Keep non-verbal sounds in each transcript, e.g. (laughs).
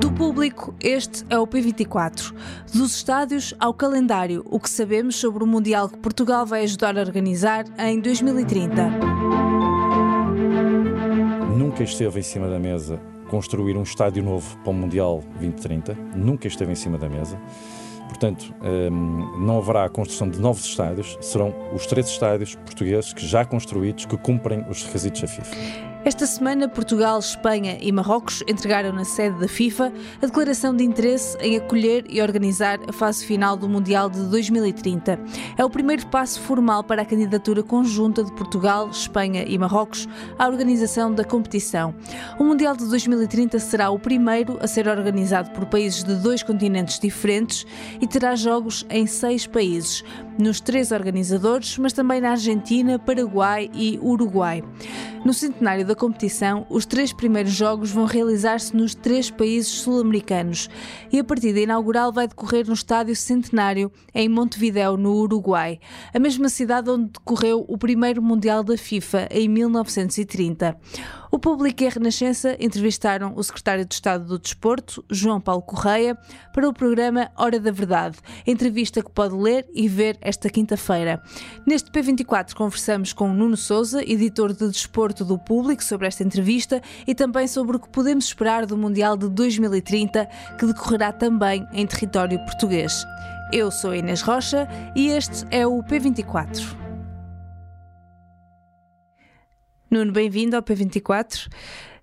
Do público, este é o P24. Dos estádios ao calendário, o que sabemos sobre o Mundial que Portugal vai ajudar a organizar em 2030. Nunca esteve em cima da mesa construir um estádio novo para o Mundial 2030. Nunca esteve em cima da mesa. Portanto, hum, não haverá a construção de novos estádios, serão os três estádios portugueses que já construídos que cumprem os requisitos da FIFA. Esta semana, Portugal, Espanha e Marrocos entregaram na sede da FIFA a declaração de interesse em acolher e organizar a fase final do Mundial de 2030. É o primeiro passo formal para a candidatura conjunta de Portugal, Espanha e Marrocos à organização da competição. O Mundial de 2030 será o primeiro a ser organizado por países de dois continentes diferentes e terá jogos em seis países, nos três organizadores, mas também na Argentina, Paraguai e Uruguai. No centenário da competição, os três primeiros jogos vão realizar-se nos três países sul-americanos e a partida inaugural vai decorrer no Estádio Centenário, em Montevideo, no Uruguai, a mesma cidade onde decorreu o primeiro Mundial da FIFA, em 1930. O Público e a Renascença entrevistaram o secretário de Estado do Desporto, João Paulo Correia, para o programa Hora da Verdade, entrevista que pode ler e ver esta quinta-feira. Neste P24 conversamos com Nuno Souza, editor de Desporto do Público, sobre esta entrevista e também sobre o que podemos esperar do Mundial de 2030, que decorrerá também em território português. Eu sou Inês Rocha e este é o P24. Nuno, bem-vindo ao P24.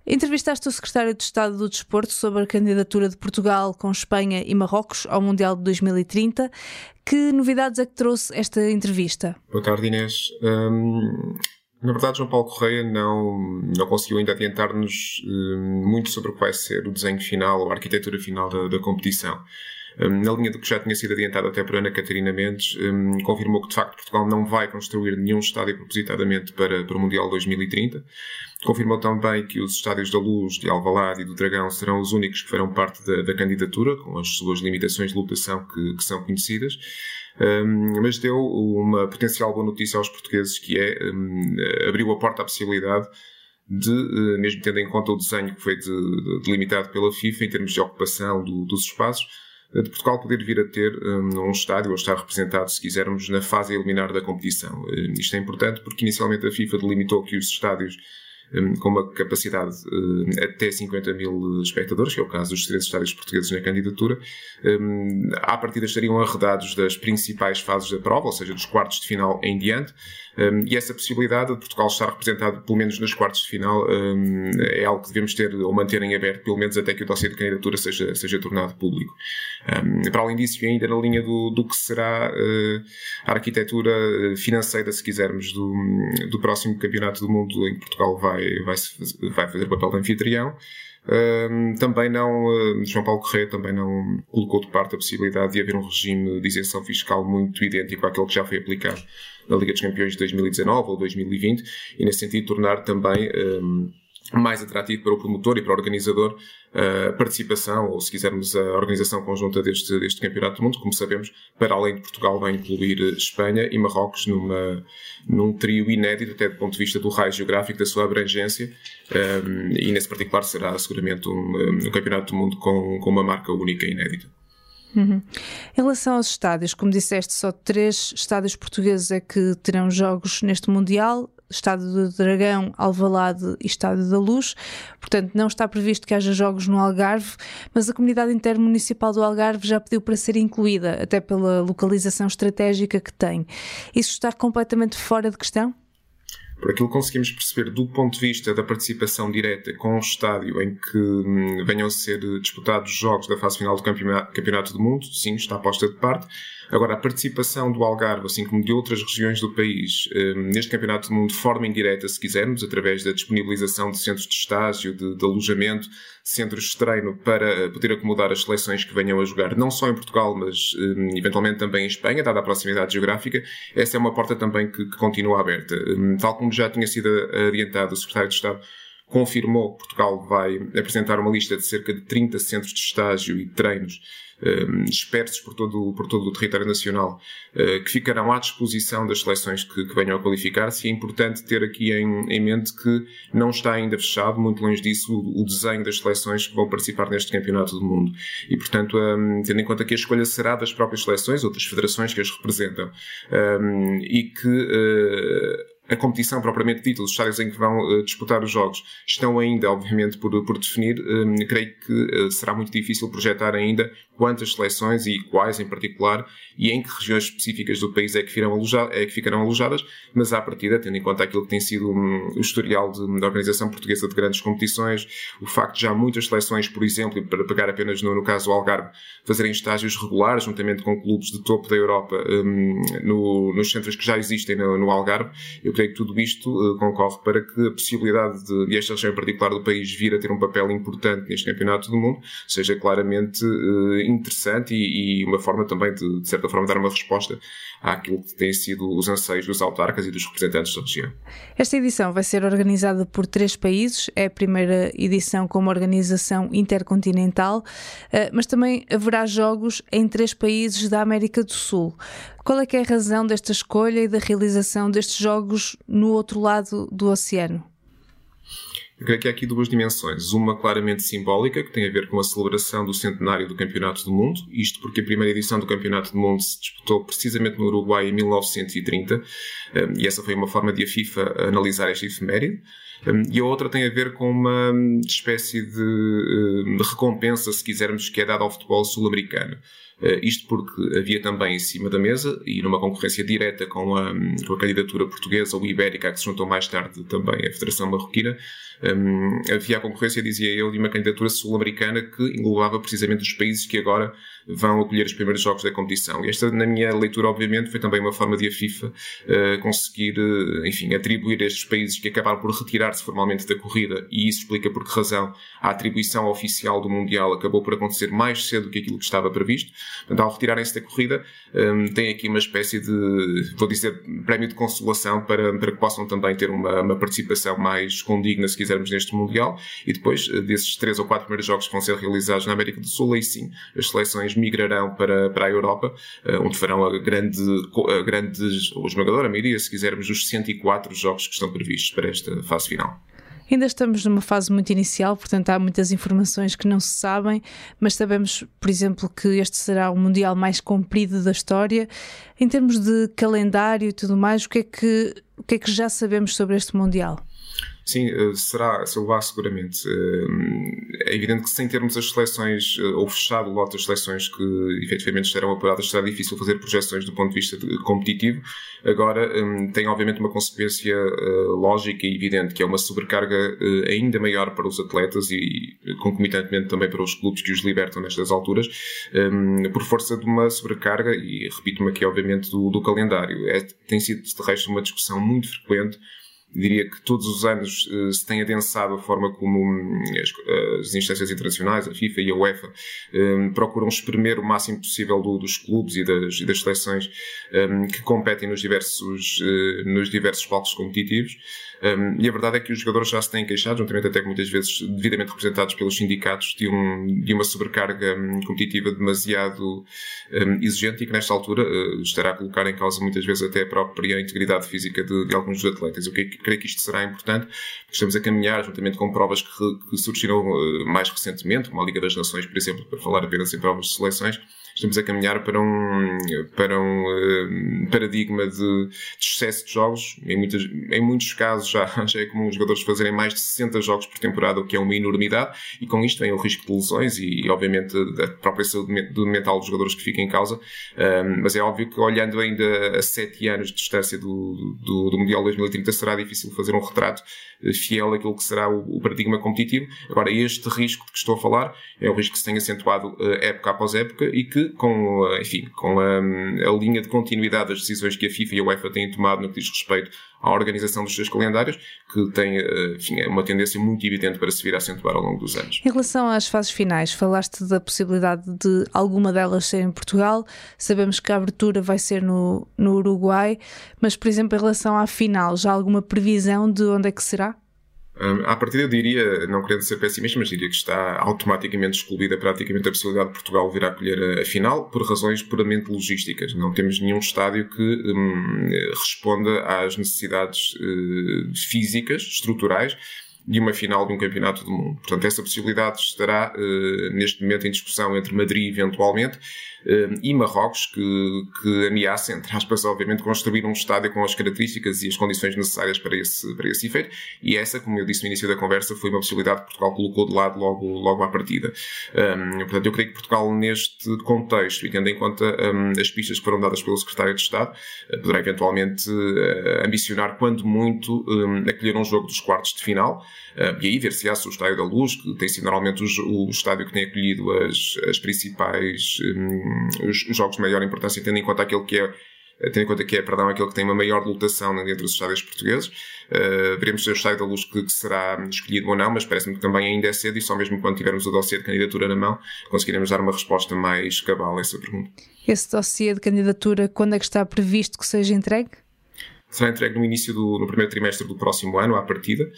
Entrevistaste o secretário de Estado do Desporto sobre a candidatura de Portugal com Espanha e Marrocos ao Mundial de 2030. Que novidades é que trouxe esta entrevista? Boa tarde, Inês. Um, na verdade, João Paulo Correia não, não conseguiu ainda adiantar-nos um, muito sobre o que vai ser o desenho final ou a arquitetura final da, da competição. Hum, na linha do que já tinha sido adiantado até por Ana Catarina Mendes, um, confirmou que de facto Portugal não vai construir nenhum estádio propositadamente para, para o Mundial 2030. Confirmou também que os estádios da Luz, de Alvalade e do Dragão serão os únicos que farão parte da, da candidatura, com as suas limitações de lotação que, que são conhecidas. Um, mas deu uma potencial boa notícia aos portugueses, que é um, abriu a porta à possibilidade de, uh, mesmo tendo em conta o desenho que foi delimitado de, de pela FIFA em termos de ocupação do, dos espaços, de Portugal poder vir a ter um, um estádio ou estar representado, se quisermos, na fase eliminar da competição. Uh, isto é importante porque inicialmente a FIFA delimitou que os estádios com uma capacidade uh, até 50 mil espectadores, que é o caso dos três estádios portugueses na candidatura, um, à partida estariam arredados das principais fases da prova, ou seja, dos quartos de final em diante, um, e essa possibilidade de Portugal estar representado pelo menos nos quartos de final um, é algo que devemos ter ou manter em aberto, pelo menos até que o dossiê de candidatura seja, seja tornado público. Um, para além disso, e ainda na linha do, do que será uh, a arquitetura financeira, se quisermos, do, do próximo Campeonato do Mundo em que Portugal vai, vai, vai fazer papel de anfitrião. Também não, uh, João Paulo Correia também não colocou de parte a possibilidade de haver um regime de isenção fiscal muito idêntico àquele que já foi aplicado na Liga dos Campeões de 2019 ou 2020 e nesse sentido tornar também mais atrativo para o promotor e para o organizador a participação, ou se quisermos a organização conjunta deste, deste Campeonato do Mundo, como sabemos, para além de Portugal vai incluir Espanha e Marrocos numa, num trio inédito até do ponto de vista do raio geográfico, da sua abrangência, um, e nesse particular será seguramente um, um Campeonato do Mundo com, com uma marca única e inédita. Uhum. Em relação aos estádios, como disseste, só três estádios portugueses é que terão jogos neste Mundial. Estádio do Dragão, Alvalade e Estádio da Luz. Portanto, não está previsto que haja jogos no Algarve, mas a comunidade intermunicipal do Algarve já pediu para ser incluída, até pela localização estratégica que tem. Isso está completamente fora de questão? Por aquilo conseguimos perceber do ponto de vista da participação direta com um estádio em que hum, venham a ser disputados jogos da fase final do campeonato, do Mundo, sim, está posta de parte. Agora, a participação do Algarve, assim como de outras regiões do país, hum, neste Campeonato do Mundo, de forma indireta, se quisermos, através da disponibilização de centros de estágio, de, de alojamento, centros de treino, para poder acomodar as seleções que venham a jogar, não só em Portugal, mas hum, eventualmente também em Espanha, dada a proximidade geográfica, essa é uma porta também que, que continua aberta. Tal como já tinha sido adiantado o Secretário de Estado, confirmou que Portugal vai apresentar uma lista de cerca de 30 centros de estágio e treinos um, dispersos por todo, por todo o território nacional, uh, que ficarão à disposição das seleções que, que venham a qualificar-se. É importante ter aqui em, em, mente que não está ainda fechado, muito longe disso, o, o, desenho das seleções que vão participar neste campeonato do mundo. E, portanto, um, tendo em conta que a escolha será das próprias seleções ou das federações que as representam, um, e que uh, a competição propriamente dita, os estádios em que vão uh, disputar os jogos, estão ainda, obviamente, por, por definir. Um, creio que uh, será muito difícil projetar ainda quantas seleções e quais em particular e em que regiões específicas do país é que, ficarão é que ficarão alojadas, mas à partida, tendo em conta aquilo que tem sido um, o historial de, da Organização Portuguesa de Grandes Competições, o facto de já muitas seleções, por exemplo, para pegar apenas no, no caso do Algarve, fazerem estágios regulares, juntamente com clubes de topo da Europa, um, no, nos centros que já existem no, no Algarve, eu creio que tudo isto uh, concorre para que a possibilidade de, de esta região em particular do país vir a ter um papel importante neste campeonato do mundo seja claramente uh, interessante e, e, uma forma também de, de certa forma, dar uma resposta àquilo que têm sido os anseios dos autarcas e dos representantes da região. Esta edição vai ser organizada por três países, é a primeira edição como organização intercontinental, eh, mas também haverá jogos em três países da América do Sul. Qual é que é a razão desta escolha e da realização destes jogos no outro lado do oceano? Eu creio que há aqui duas dimensões. Uma claramente simbólica, que tem a ver com a celebração do centenário do Campeonato do Mundo, isto porque a primeira edição do Campeonato do Mundo se disputou precisamente no Uruguai em 1930, e essa foi uma forma de a FIFA analisar esta efeméride. E a outra tem a ver com uma espécie de recompensa, se quisermos, que é dada ao futebol sul-americano. Uh, isto porque havia também em cima da mesa, e numa concorrência direta com a, com a candidatura portuguesa ou ibérica, que se juntou mais tarde também a Federação Marroquina, um, havia a concorrência, dizia eu, de uma candidatura sul-americana que englobava precisamente os países que agora vão acolher os primeiros jogos da competição. E esta, na minha leitura, obviamente, foi também uma forma de a FIFA uh, conseguir, uh, enfim, atribuir estes países que acabaram por retirar-se formalmente da corrida, e isso explica por que razão a atribuição oficial do Mundial acabou por acontecer mais cedo que aquilo que estava previsto. Portanto, ao retirarem-se da corrida, um, tem aqui uma espécie de, vou dizer, prémio de consolação para, para que possam também ter uma, uma participação mais condigna, se quisermos, neste Mundial. E depois, uh, desses três ou quatro primeiros jogos que vão ser realizados na América do Sul, aí sim, as seleções migrarão para, para a Europa, uh, onde farão a grande, a grande, ou esmagadora maioria, se quisermos, dos 104 jogos que estão previstos para esta fase final. Ainda estamos numa fase muito inicial, portanto há muitas informações que não se sabem, mas sabemos, por exemplo, que este será o Mundial mais comprido da história. Em termos de calendário e tudo mais, o que é que, o que, é que já sabemos sobre este Mundial? Sim, eh, será, será seguramente. Eh, é evidente que sem termos as seleções, eh, ou fechado o lote das seleções que efetivamente estarão apuradas, será difícil fazer projeções do ponto de vista competitivo. Agora, tem obviamente uma consequência lógica e evidente, que é uma sobrecarga ainda maior para os atletas e concomitantemente também para os clubes que os libertam nestas alturas, por força de uma sobrecarga, e repito-me aqui obviamente do, do calendário. É, tem sido de resto uma discussão muito frequente diria que todos os anos uh, se tem adensado a forma como um, as, as, instâncias internacionais, a FIFA e a UEFA, um, procuram espremer o máximo possível do, dos clubes e das, e das seleções um, que competem nos diversos, uh, nos diversos palcos competitivos. Um, e a verdade é que os jogadores já se têm queixado, juntamente até que muitas vezes devidamente representados pelos sindicatos, de, um, de uma sobrecarga um, competitiva demasiado hum, exigente e que nesta altura uh, estará a colocar em causa muitas vezes até a própria integridade física de, de alguns dos atletas. Eu creio, creio, que isto será importante, estamos a caminhar juntamente com provas que, que surgiram uh, mais recentemente, como a Liga das Nações, por exemplo, para falar apenas em provas de seleções, estamos a caminhar para um, para um uh, paradigma de, de, excesso de jogos. Em, muitas, em muitos casos já, (laughs) já é comum os jogadores fazerem mais de 60 jogos por temporada, o que é uma enormidade, e com isto vem o risco de lesões e, obviamente, a própria saúde mental dos jogadores que fica em causa. Um, mas é óbvio que, olhando ainda a 7 anos de distância do, do, do Mundial 2030, será difícil fazer um retrato eh, fiel àquilo que será o, o paradigma competitivo. Agora, este risco de que estou a falar é o risco que se tem acentuado uh, época após época e que, com, enfim, com a, a linha de continuidade das decisões que a FIFA e a UEFA têm tomado no que diz respeito à organização dos seus calendários, que tem enfim, é uma tendência muito evidente para se vir a acentuar ao longo dos anos. Em relação às fases finais, falaste da possibilidade de alguma delas ser em Portugal, sabemos que a abertura vai ser no, no Uruguai, mas, por exemplo, em relação à final, já há alguma previsão de onde é que será? Um, à partida eu diria, não querendo ser pessimista, mas diria que está automaticamente excluída praticamente a possibilidade de Portugal vir a acolher a, a final por razões puramente logísticas. Não temos nenhum estádio que um, responda às necessidades uh, físicas, estruturais, de uma final de um campeonato do mundo. Portanto, essa possibilidade estará uh, neste momento em discussão entre Madrid, eventualmente, e Marrocos, que, que ameaça, entre aspas, obviamente, construir um estádio com as características e as condições necessárias para esse, para esse efeito. E essa, como eu disse no início da conversa, foi uma possibilidade que Portugal colocou de lado logo, logo à partida. Um, portanto, eu creio que Portugal, neste contexto, e tendo em conta um, as pistas que foram dadas pelo Secretário de Estado, uh, poderá eventualmente uh, ambicionar, quando muito, um, acolher um jogo dos quartos de final. Uh, e aí ver-se-á se o Estádio da Luz, que tem sido normalmente o, estádio que tem acolhido as, as principais hum, os, os, jogos de maior importância, tendo em conta aquilo que é tendo em conta que é, perdão, aquele que tem uma maior lotação dentro dos estádios portugueses. Uh, veremos se o estádio da luz que, que, será escolhido ou não, mas parece-me que também ainda é cedo e só mesmo quando tivermos o dossiê de candidatura na mão conseguiremos dar uma resposta mais cabal a essa pergunta. Esse dossiê de candidatura, quando é que está previsto que seja entregue? Será entregue no início do no primeiro trimestre do próximo ano, à partida,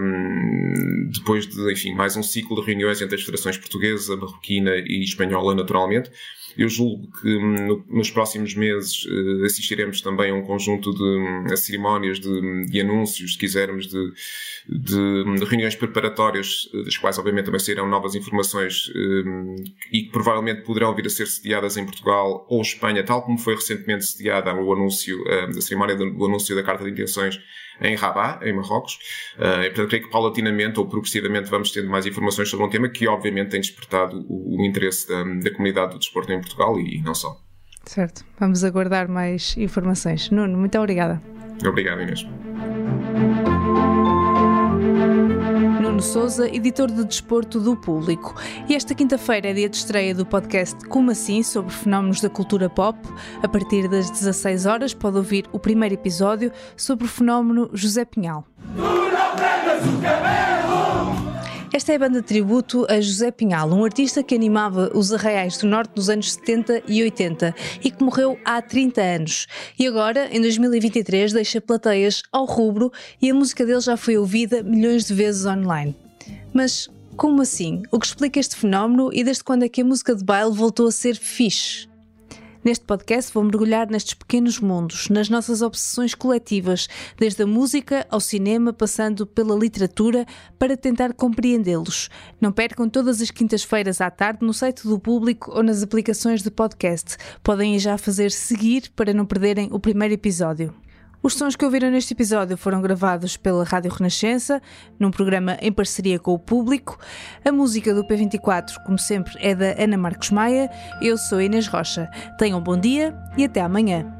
um, depois de, enfim, mais um ciclo de reuniões entre as federações portuguesa, marroquina e espanhola, naturalmente. Eu julgo que hum, no, nos próximos meses uh, assistiremos também a um conjunto de um, cerimónias, de, de, anúncios, se quisermos, de, de, de, reuniões preparatórias, eh, das quais obviamente também sairão novas informações um, e que provavelmente poderão vir a ser sediadas em Portugal ou Espanha, tal como foi recentemente sediada o anúncio, uh, a cerimónia do anúncio da Carta de Intenções em Rabat, em Marrocos. Uh, e, portanto, creio que paulatinamente ou progressivamente vamos tendo mais informações sobre um tema que, obviamente, tem despertado o, o interesse da, da, comunidade do desporto em Portugal e, e não só. Certo, vamos aguardar mais informações. Nuno, muito obrigada. Obrigado, Inês. Nuno Souza, editor de desporto do Público. E esta quinta-feira é dia de estreia do podcast Como Assim, sobre fenómenos da cultura pop. A partir das 16 horas pode ouvir o primeiro episódio sobre o fenómeno José Pinhal. Tu não o cabelo! Esta é a banda tributo a José Pinhal, um artista que animava os arraiais do Norte nos anos 70 e 80 e que morreu há 30 anos. E agora, em 2023, deixa plateias ao rubro e a música dele já foi ouvida milhões de vezes online. Mas como assim? O que explica este fenómeno e desde quando é que a música de baile voltou a ser fixe? Neste podcast vou mergulhar nestes pequenos mundos, nas nossas obsessões coletivas, desde a música ao cinema, passando pela literatura, para tentar compreendê-los. Não percam todas as quintas-feiras à tarde no site do Público ou nas aplicações de podcast. Podem já fazer seguir para não perderem o primeiro episódio. Os sons que ouviram neste episódio foram gravados pela Rádio Renascença, num programa em parceria com o público. A música do P24, como sempre, é da Ana Marcos Maia. Eu sou Inês Rocha. Tenham um bom dia e até amanhã.